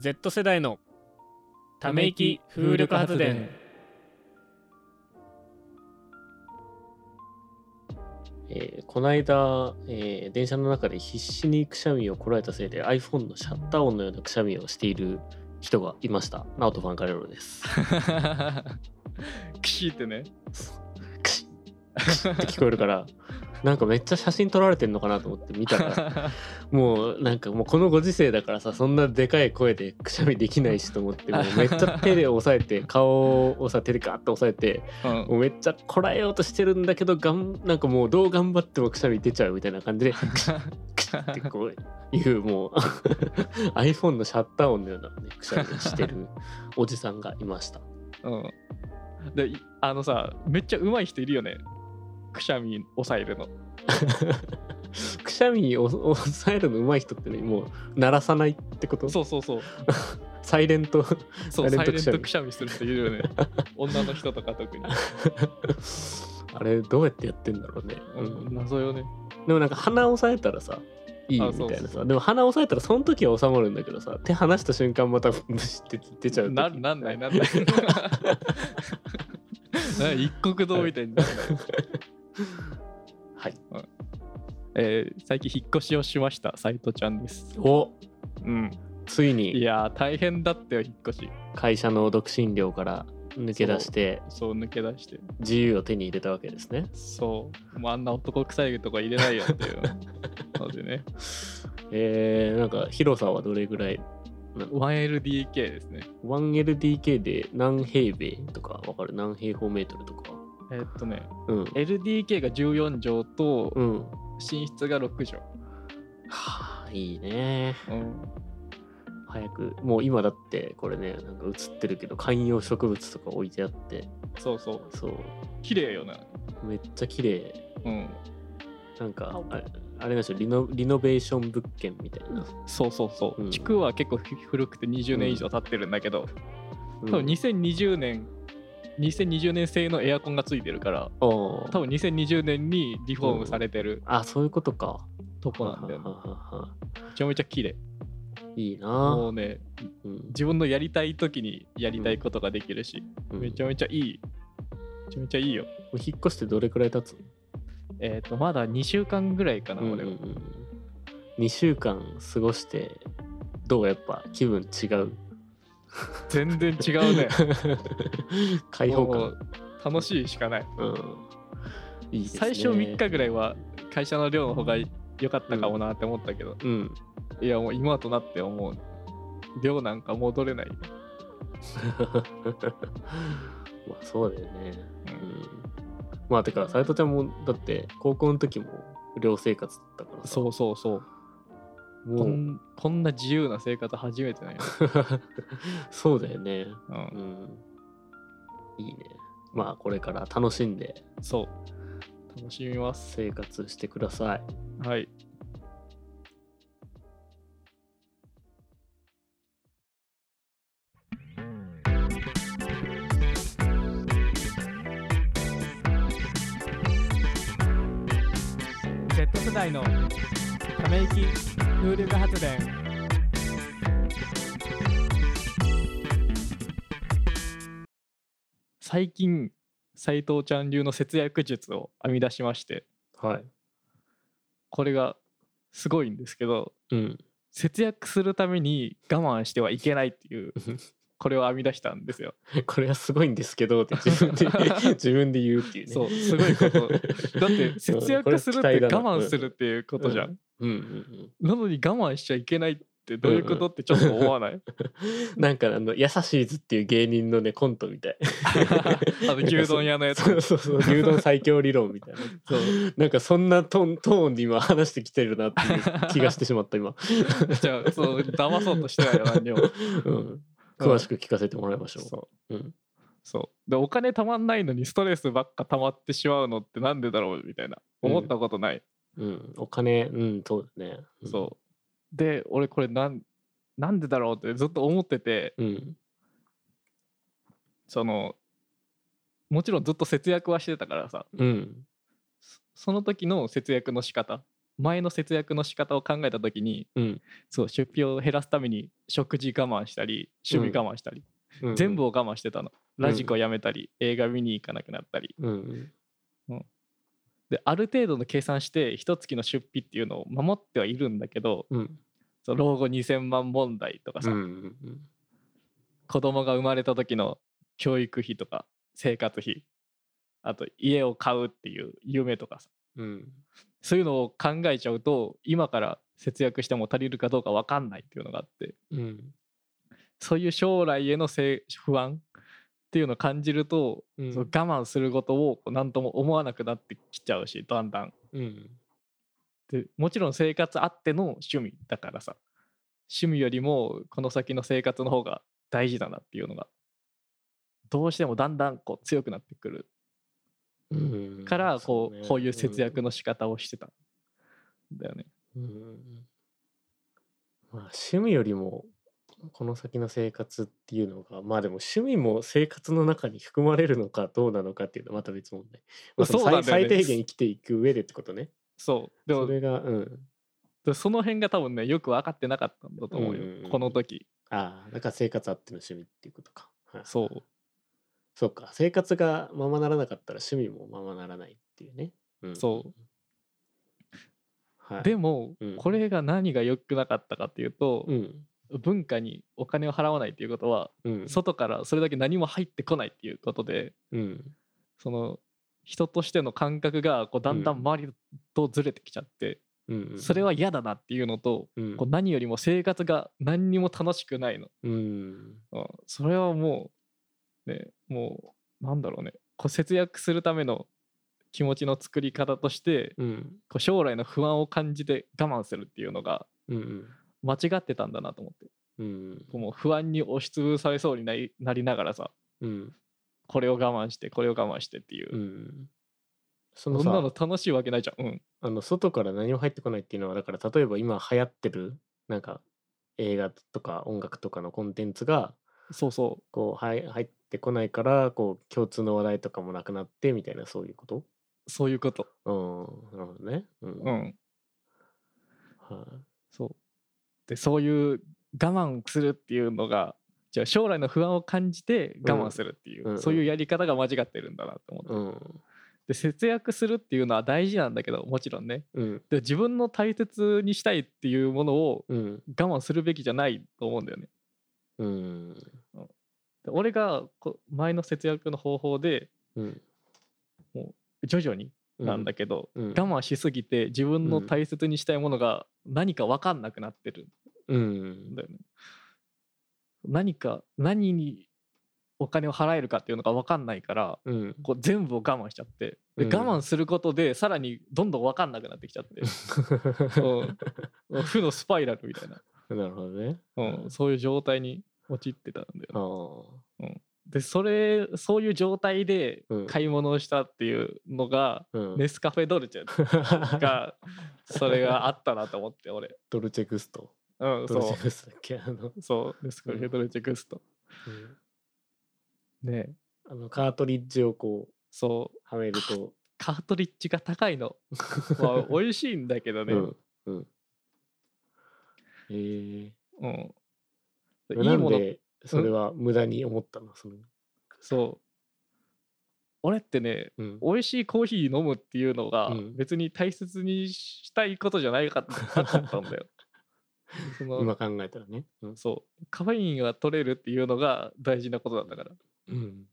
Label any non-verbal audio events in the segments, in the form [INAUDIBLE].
Z 世代のため息風力発電えーこの間、えー電車の中で必死にくしゃみをこらえたせいで iPhone のシャッター音のようなくしゃみをしている人がいました。ナオト・ファンカレロです。[LAUGHS] クシーってねクシックシッって聞こえるから、なんかめっちゃ写真撮られてんのかなと思って見たら、[LAUGHS] もうなんかもうこのご時世だからさ、そんなでかい声でくしゃみできないしと思って、もうめっちゃ手で押さえて、顔をさ、手でガーッと押さえて、うん。もうめっちゃこらえようとしてるんだけどがんなんかもうどう頑張ってもくしゃみ出ちゃうみたいな感じで [LAUGHS] クシックシッってこういうもう [LAUGHS] iPhone のシャッター音のような、ね、くしゃみをしてるおじさんがいました。うん。でいあのさめっちゃ上手い人いるよねくしゃみ抑えるの。[LAUGHS] くしゃみを抑えるの上手い人ってねもう鳴らさないってこと？そうそうそう。[LAUGHS] サイレントそうサイレントくしゃみ。する人いるよね。[LAUGHS] 女の人とか特に、あれどうやってやってんだろうね、ううん。ん、謎よね。でもなんか鼻押さえたらさいいみたいなさ。でも鼻押さえたらその時は収まるんだけどさ手離した瞬間またブシって出ちゃう時。ななんないなんない。な一国道みたいになんないえー最近引っ越しをしました斉藤ちゃんです。お。うん。いついに。やー大変だったよ引っ越し。会社の独身寮から抜け出して。そう。抜け出して。自由を手に入れたわけですね。そう。もうあんな男臭いとか入れないよっていう。[LAUGHS] のでね。えー、なんか広さはどれぐらいなの？1LDK ですね。1LDK で何平米とかわかる？何平方メートルとか。えーっとねうん。LDK が14畳とうん寝室が6畳、はあいいね。うん、早くもう今だってこれねなんか映ってるけど観葉植物とか置いてあって。そうそう。そう。綺麗よなめっちゃ綺麗。うん。なんかあれあれなんでしょリノリノベーション物件みたいな、そうそうそう。うん。地区は結構古くて20年以上経ってるんだけど、うん。多分2020年2020年製のエアコンがついてるから多分2020年にリフォームされてるあそういうことか。とこなんだよめちゃめちゃ綺麗。いいな。もうねうん。自分のやりたい時にやりたいことができるし、うん。めちゃめちゃいい。めちゃめちゃいいよ。引っ越してどれくらい経つの？えっ、とまだ2週間ぐらいかな、俺は。2週間過ごしてどうやっぱ気分違う？全然違うね。[LAUGHS] 開放感。楽しいしかない。うん。いいね。最初3日ぐらいは会社の寮の方が良かったかもなって思ったけど、うん。いやもう今となって思う。寮なんか戻れない、[LAUGHS] まあそうだよね。ううん。んまあてか斎藤ちゃんもだって高校の時も寮生活だったからさ。そうそうそうこんこんな自由な生活初めてなんよ、[LAUGHS] そうだよね。う、うん。んいいね。まあこれから楽しんで。そう。楽しみます。生活してください。はい。世代のため息風力発電。最近斉藤ちゃん流の節約術を編み出しまして。はい。これがすごいんですけどうん。節約するために我慢してはいけないっていう [LAUGHS] これを編み出したんですよ。これはすごいんですけどって自分で [LAUGHS] 自分で言うっていうね。そうすごいこと。だって節約するって我慢するっていうことじゃん。うんうんうんなのに我慢しちゃいけないってどういうことってちょっと思わない？[LAUGHS] なんかあの優しいずっていう芸人のねコントみたい。[LAUGHS] あの牛丼屋のやつ。そうそうそう牛丼最強理論みたいな。[LAUGHS] そう。なんかそんなトーントーンで今話してきてるなっていう気がしてしまった今、じゃあそう騙そうとしてないよ何にも。うん、詳しく聞かせてもらいましょう、そう。うん、そう。でお金たまんないのにストレスばっかたまってしまうのってなんでだろうみたいな。思ったことない。うん、お金うんそうだね、うん、そう。で俺これなんなんでだろうってずっと思ってて。う、ん、そのもちろんずっと節約はしてたからさ。うん。その時の節約の仕方。前の節約の仕方を考えた時にうん。そう出費を減らすために食事我慢したり趣味我慢したり、うん。全部を我慢してたの。ラジコやめたり、映画見に行かなくなったり。うんである程度の計算して一月の出費っていうのを守ってはいるんだけどうん。そう老後2000万問題とかさ、うんうん子供が生まれた時の教育費とか生活費あと家を買うっていう夢とかさうん。そういうのを考えちゃうと今から節約しても足りるかどうか分かんないっていうのがあってうん。そういう将来への不安っていうのを感じると、うん。その我慢することを何とも思わなくなってきちゃうしだんだん。うん。でもちろん生活あっての趣味だからさ趣味よりもこの先の生活の方が大事だなっていうのがどうしてもだんだんこう強くなってくる。うん。からこう,、そね。こういう節約の仕方をしてた。んだよね。うん。まあ趣味よりもこの先の生活っていうのがまあでも趣味も生活の中に含まれるのかどうなのかっていうのはまた別問題、まあ、そのそうなんだよね。最最低限生きていく上でってことね。そう。でもそれがうん。でその辺が多分ねよく分かってなかったんだと思うよ、うんうんうんこの時。ああだから生活あっての趣味っていうことか、はい。そう。そうか。生活がままならなかったら趣味もままならないっていうね、うん、そう。はい、でも、うん。これが何が良くなかったかっていうと、うん文化にお金を払わないっていうことは、うん。外からそれだけ何も入ってこないっていうことでうん。その人としての感覚がこうだんだん周りとずれてきちゃって、うんそれは嫌だなっていうのと、うん。こう何よりも生活が何にも楽しくないの、うん。うん、それはもうねもうなんだろうね。こう節約するための気持ちの作り方としてうん。こう将来の不安を感じて我慢するっていうのがうん間違ってたんだなと思って。うん。こうもう不安に押しつぶされそうになりなりながらさうん。これを我慢してこれを我慢してっていう、うん。そのさそんなの楽しいわけないじゃん。うん。あの外から何も入ってこないっていうのはだから例えば今流行ってるなんか映画とか音楽とかのコンテンツがそうそこうはい入ってこないからこう共通の話題とかもなくなってみたいなそういうこと？うそういうこと。うん。なるほどね。うん、うん。はい。そうでそういう我慢するっていうのがじゃあ将来の不安を感じて我慢するっていう、うん。うん。そういうやり方が間違ってるんだなと思って、うん。で節約するっていうのは大事なんだけどもちろんね。うん。で自分の大切にしたいっていうものをうん。我慢するべきじゃないと思うんだよね。うん。で俺がこ前の節約の方法でうん。徐々になんだけど、うん。我慢しすぎて自分のうん。大切にしたいものが何か分かんなくなってるうん。んだよね。何か何にお金を払えるかっていうのが分かんないからうん。こう全部を我慢しちゃってでうん。我慢することでさらにどんどん分かんなくなってきちゃって、[LAUGHS] うん。負のスパイラルみたいな、なるほどね。うん、そういう状態に陥ってたんだよね、あでそれそういう状態でうん。買い物をしたっていうのが、あうん。ネスカフェドルチェがそれがあったなと思って俺。ドルチェグストうんドルチそェグストだっけ？[LAUGHS] あの、う。そうドルチェグストうん。ね。あのカートリッジをこうそう。はめると、カートリッジが高いの？[LAUGHS] まあ美味しいんだけどね。うん。うん。ええうん。ー、いいもの。なんでそれは無駄に思ったの？その。そう。俺ってねうん。美味しいコーヒー飲むっていうのがうん。別に大切にしたいことじゃないかったんだよ [LAUGHS] その今考えたらね。うん。そう。カフェインが取れるっていうのが大事なことなんだから。うん。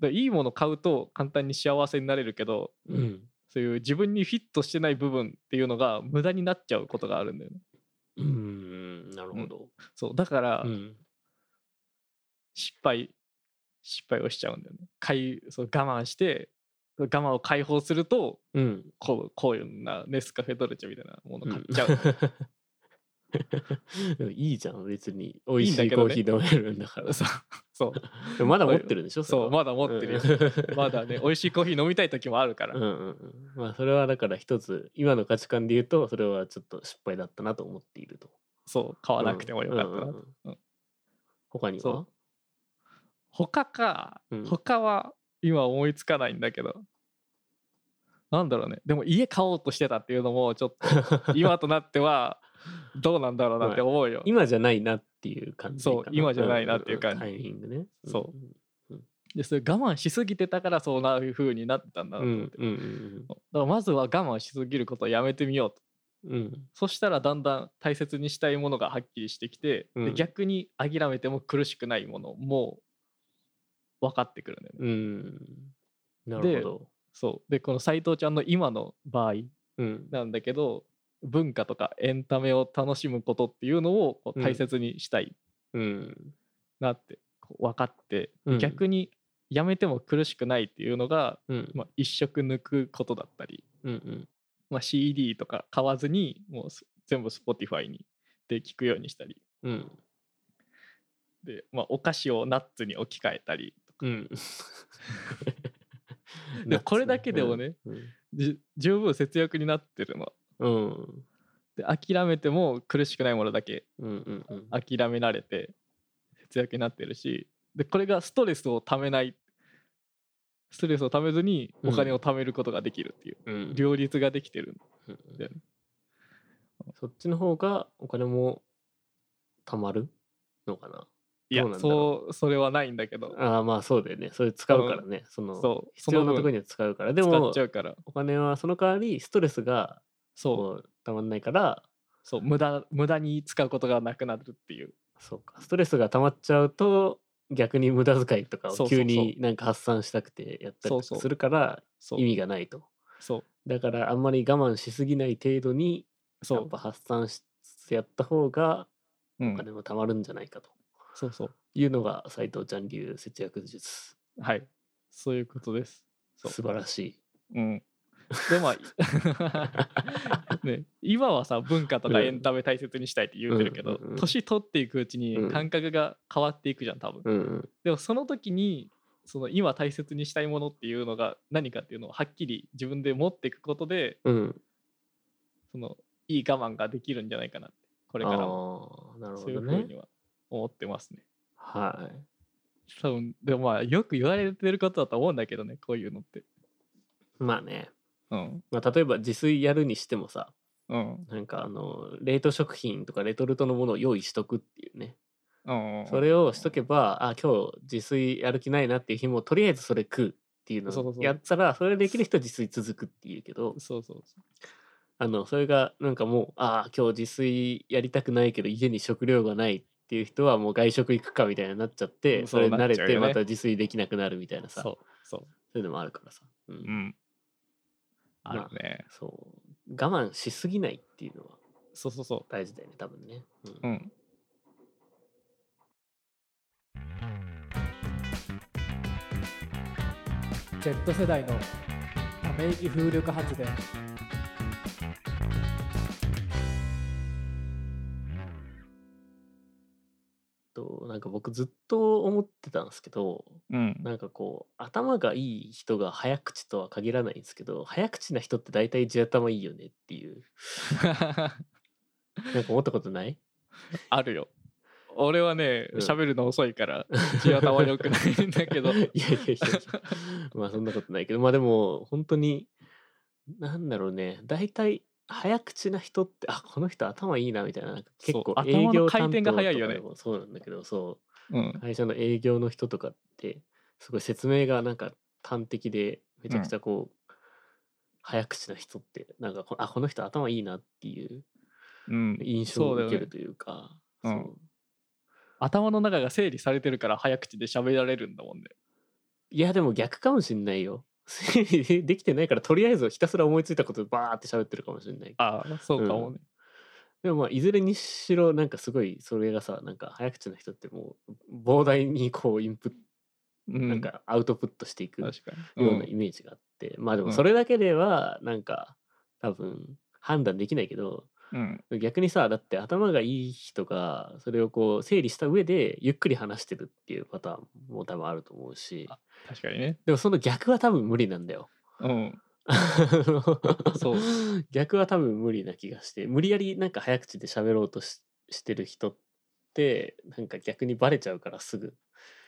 らいいもの買うと簡単に幸せになれるけどうん。そういう自分にフィットしてない部分っていうのが無駄になっちゃうことがあるんだよね。うん。なるほど。そう。だからうん。失敗失敗をしちゃうんだよね。買いそう我慢して我慢を解放するとうん。こうこういうなネスカフェドルチェみたいなもの買っちゃう、[LAUGHS] いいじゃん別に。美味しいコーヒー飲めるんだから。そう。そう。[LAUGHS] まだ持ってるでしょそうまだ持ってるよ、よ [LAUGHS] まだね美味しいコーヒー飲みたい時もあるから、うんうんうん。まあそれはだから一つ今の価値観で言うとそれはちょっと失敗だったなと思っていると。そう買わなくてもよかったな、うんうんうんうん。他には？他か、うん。他は今思いつかないんだけど。なんだろうね。でも家買おうとしてたっていうのもちょっと今となっては [LAUGHS] どうなんだろうなって思うよ。今じゃないなっていう感じそう今じゃないなっていう感じ。んんタイミングね。そでそれ我慢しすぎてたからそうないう風になってたんだなうんと思って、うんうんだからまずは我慢しすぎることをやめてみようと。うん。うんそしたらだんだん大切にしたいものがはっきりしてきて、うん。で逆に諦めても苦しくないものも分かってくるんだよね。うん。なるほど。そう。でこの斎藤ちゃんの今の場合うん。なんだけど文化とかエンタメを楽しむことっていうのをこううん大切にしたい。うん。なって分かって、うん。逆にやめても苦しくないっていうのが、うん。まあ、一色抜くことだったり、まあ、CD とか買わずにもうす全部 Spotify にで聞くようにしたり。うん。で、まあ、お菓子をナッツに置き換えたりとか。うん。[LAUGHS] でこれだけでもね十分節約になってるの。うん。で諦めても苦しくないものだけうんうんうん。諦められて節約になってるしでこれがストレスをためないストレスをためずにお金を貯めることができるっていう、うん。両立ができてるうんんだよね。そっちの方がお金も貯まるのかな？いやどうなんだろそうそれはないんだけど。ああまあそうだよね。それ使うからね、そのそう。必要なところにには使うから。で使もっちゃうから。お金はその代わりストレスがそうたまんないからそう無駄無駄に使うことがなくなるっていう。そうか。ストレスが溜まっちゃうと逆に無駄遣いとかを急になんか発散したくてやったりするから意味がないと。そう。だからあんまり我慢しすぎない程度にそう。やっぱ発散しやった方がうん。お金も貯まるんじゃないかと。そうそう。いうのが斉藤ちゃん流節約術。はい。そういうことです。素晴らしい。うん。[LAUGHS] でまあ、[LAUGHS] ね、今はさ文化とかうん。エンタメ大切にしたいって言ってるけど、年取っていくうちにうん。感覚が変わっていくじゃん多分、うんうん。でもその時にその今大切にしたいものっていうのが何かっていうのをはっきり自分で持っていくことでうん。そのいい我慢ができるんじゃないかなってこれからも。ああなるそういうふうには思ってますね。はい。多分でもまあよく言われてることだと思うんだけどねこういうのって。まあね、うん。まあ、例えば自炊やるにしてもさうん。なんかあの冷凍食品とかレトルトのものを用意しとくっていうね。うんそれをしとけばあ今日自炊やる気ないなっていう日もとりあえずそれ食うっていうのそうそうそう。をやったらそれできる人は自炊続くっていうけどそうそうそあのそれがなんかもうああ今日自炊やりたくないけど家に食料がないっていう人はもう外食行くかみたいになっちゃってうんそれに慣れそうなっちゃうよね。てまた自炊できなくなるみたいなうさ。そうそう。そういうのもあるからさ、うん。うん。あるまね。そう我慢しすぎないっていうのはそうそうそ大事だよね多分ね、うんう。うん。Z 世代のため息風力発電となんか僕ずっと思ってたんですけどうん。なんかこう頭がいい人が早口とは限らないんですけど早口な人って大体地頭いいよねっていうなんか思ったことない？[LAUGHS] あるよ。俺はね、うん喋るの遅いから、地頭良くないんだけど。[LAUGHS] いやいやいやいやまあそんなことないけどまあでも本当になんだろうね大体早口な人ってあこの人頭いいなみたいななんか結構営業回転が早いよね。そうなんだけどそう。うん。会社の営業の人とかってすごい説明がなんか端的でめちゃくちゃこう、早口な人ってなんかこあこの人頭いいなっていううん。印象を受けるというかうんそう。頭の中が整理されてるから早口で喋られるんだもんね。いやでも逆かもしんないよ [LAUGHS] できてないからとりあえずひたすら思いついたことバーって喋ってるかもしれないああ、そうかもね。でもまあいずれにしろなんかすごいそれがさなんか早口な人ってもう膨大にこうインプットうん。なんかアウトプットしていく。よううなんイメージがあって、まあでうんもそれだけではなんか多分判断できないけどうん。逆にさだって頭がいい人がそれをこう整理した上でゆっくり話してるっていうパターンも多分あると思うしあ確かにね。でもその逆は多分無理なんだよ。うん。そそう逆は多分無理な気がして無理やりなんか早口で喋ろうとししてる人ってなんか逆にバレちゃうからすぐ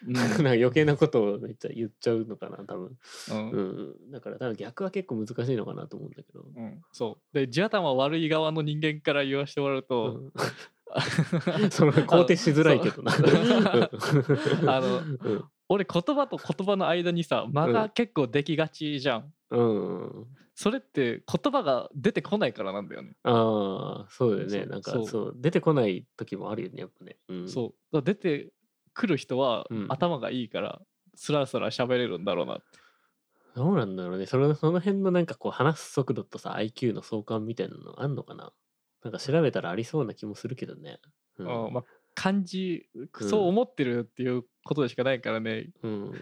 うん。[LAUGHS] なんか余計なことをめっちゃ言っちゃうのかな多分、うん。うん、だから多分逆は結構難しいのかなと思うんだけど、うん、そう。で地頭悪い側の人間から言わせてもらうと、うん。[LAUGHS] その肯定しづらいけどな。[LAUGHS] あのうん。俺言葉と言葉の間にさ間が結構できがちじゃん、うん、それって言葉が出てこないからなんだよね、ああそうだよね。なんかそう。出てこない時もあるよねやっぱね。うん、そう。出てくる人はうん。頭がいいからスラスラ喋れるんだろうな。って、どうなんだろうね。そのその辺のなんかこう話す速度とさ IQ の相関みたいなのあんのかな？なんか調べたらありそうな気もするけどね。うん。うんまあ、感じそう思ってるっていうことでしかないからね。うん。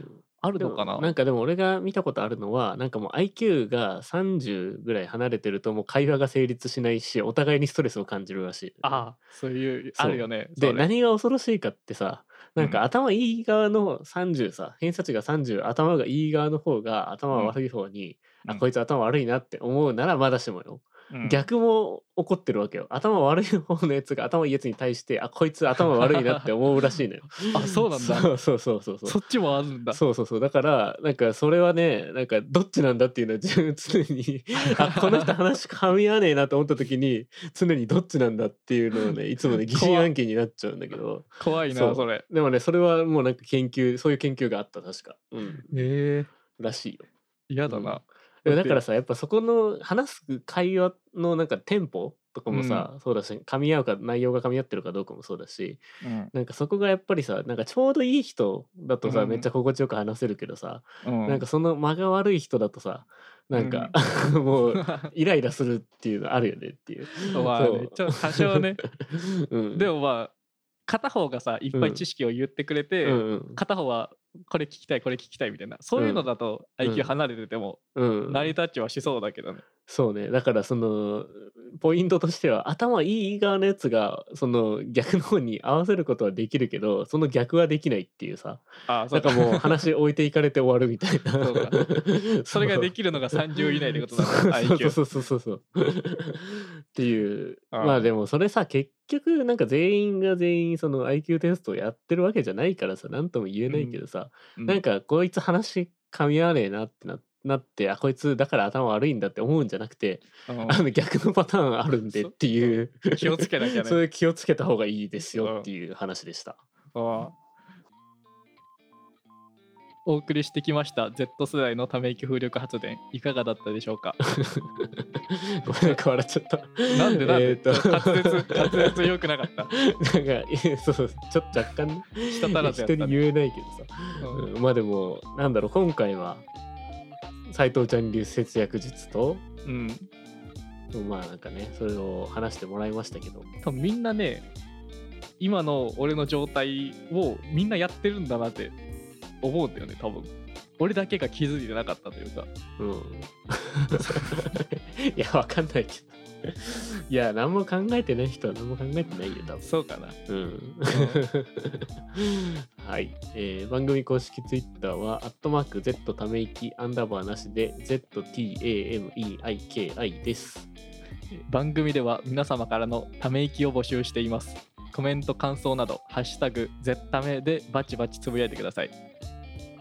あるのかな？なんかでも俺が見たことあるのはなんかもう IQ が30ぐらい離れてるともう会話が成立しないしお互いにストレスを感じるらしい、ああそういうあるよね。で何が恐ろしいかってさなん。うんか頭いい側の30さ偏差値が30頭がいい側の方が頭悪い方に、うん。あこいつ頭悪いなって思うならまだしもよ、うん逆も起こってるわけよ。頭悪い方のやつが頭いいやつに対してあこいつ頭悪いなって思うらしいのよ。[LAUGHS] あそうなんだ。そうそうそうそう。そっちもあるんだ。そうそうそう。だからなんかそれはねなんかどっちなんだっていうのは自分常に [LAUGHS] あこの人話噛み合わねえなと思った時に常にどっちなんだっていうのをねいつもね [LAUGHS] 疑心暗鬼になっちゃうんだけど。怖い。なそれ。でもねそれはもうなんか研究そういう研究があった確か。うん。ええ。らしいよ。嫌だな、でもだからさやっぱそこの話す会話のなんかテンポとかもさ、そうだし噛み合うか内容が噛み合ってるかどうかもそうだしうん。なんかそこがやっぱりさなんかちょうどいい人だとさ、うん。めっちゃ心地よく話せるけどさ、うん。なんかその間が悪い人だとさなんか、[LAUGHS] もう [LAUGHS] イライラするっていうのあるよねっていう。まあねちょっと多少ね。[LAUGHS] うん、でもまあ片方がさいっぱい知識を言ってくれて、うんうん。片方はこれ聞きたいこれ聞きたいみたいな。そういうのだとうん。IQ 離れててもうん、成り立ちはしそうだけどね、そうね。だからそのポイントとしては頭いい側のやつがその逆の方に合わせることはできるけどその逆はできないっていうさ。ああそうんなかもう話置いていかれて終わるみたいな。そうか。それができきるのが30以内ってことだそう。な IQ そうそうそうそうっていう。ああまあでもそれさ結局なんか全員が全員その IQ テストをやってるわけじゃないからさ何とも言えないけどさ、うん。なんかこいつ話噛み合わねえなってななってあこいつだから頭悪いんだって思うんじゃなくて、うん。あの逆のパターンあるんでっていう。気をつけなきゃね。そういう気をつけた方がいいですよっていう話でした。ああお送りしてきました Z 世代のため息風力発電いかがだったでしょうか？[LAUGHS] ごめんなんか笑っちゃった。なんでなんで、えーと。滑舌滑舌良くなかった？なんかえそうちょっと若干 [LAUGHS] ね。人に言えないけどさ、うん。うん。まあでもなんだろう今回は斎藤ちゃん流節約術とうん。まあなんかねそれを話してもらいましたけど。多分みんなね今の俺の状態をみんなやってるんだなって思うんだよね多分。俺だけが気づいてなかったというか。うん。[LAUGHS] いやわかんないけど [LAUGHS] いや何も考えてない人は何も考えてないよ多分。そうかな。うん。[LAUGHS] はい、えー番組公式ツイッターは、アットマーク Z ため息アンダーバーなしで、ZTAMEIKI です。番組では皆様からのため息を募集しています。コメント感想など「ハッシュタグ Z ため」でバチバチつぶやいてください。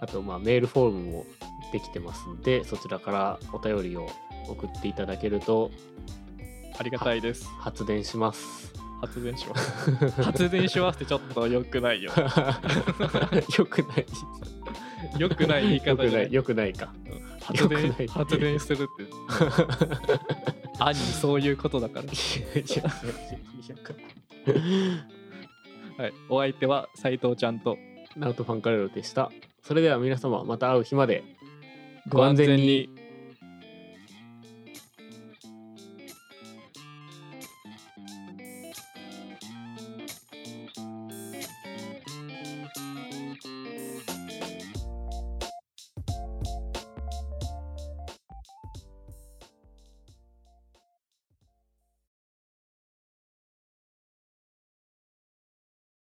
あと、まあ、メールフォームもできてますんで、そちらからお便りを送っていただけるとありがたいです発電します。発電します発電しますってちょっと良くないよ [LAUGHS] よくない。良くない言い。方じゃないよくないか。発電発電するって [LAUGHS] 兄そういうことだからいやいやいやはい、お相手は斉藤ちゃんとナオトファンカレロでした。それでは皆様また会う日までご安全に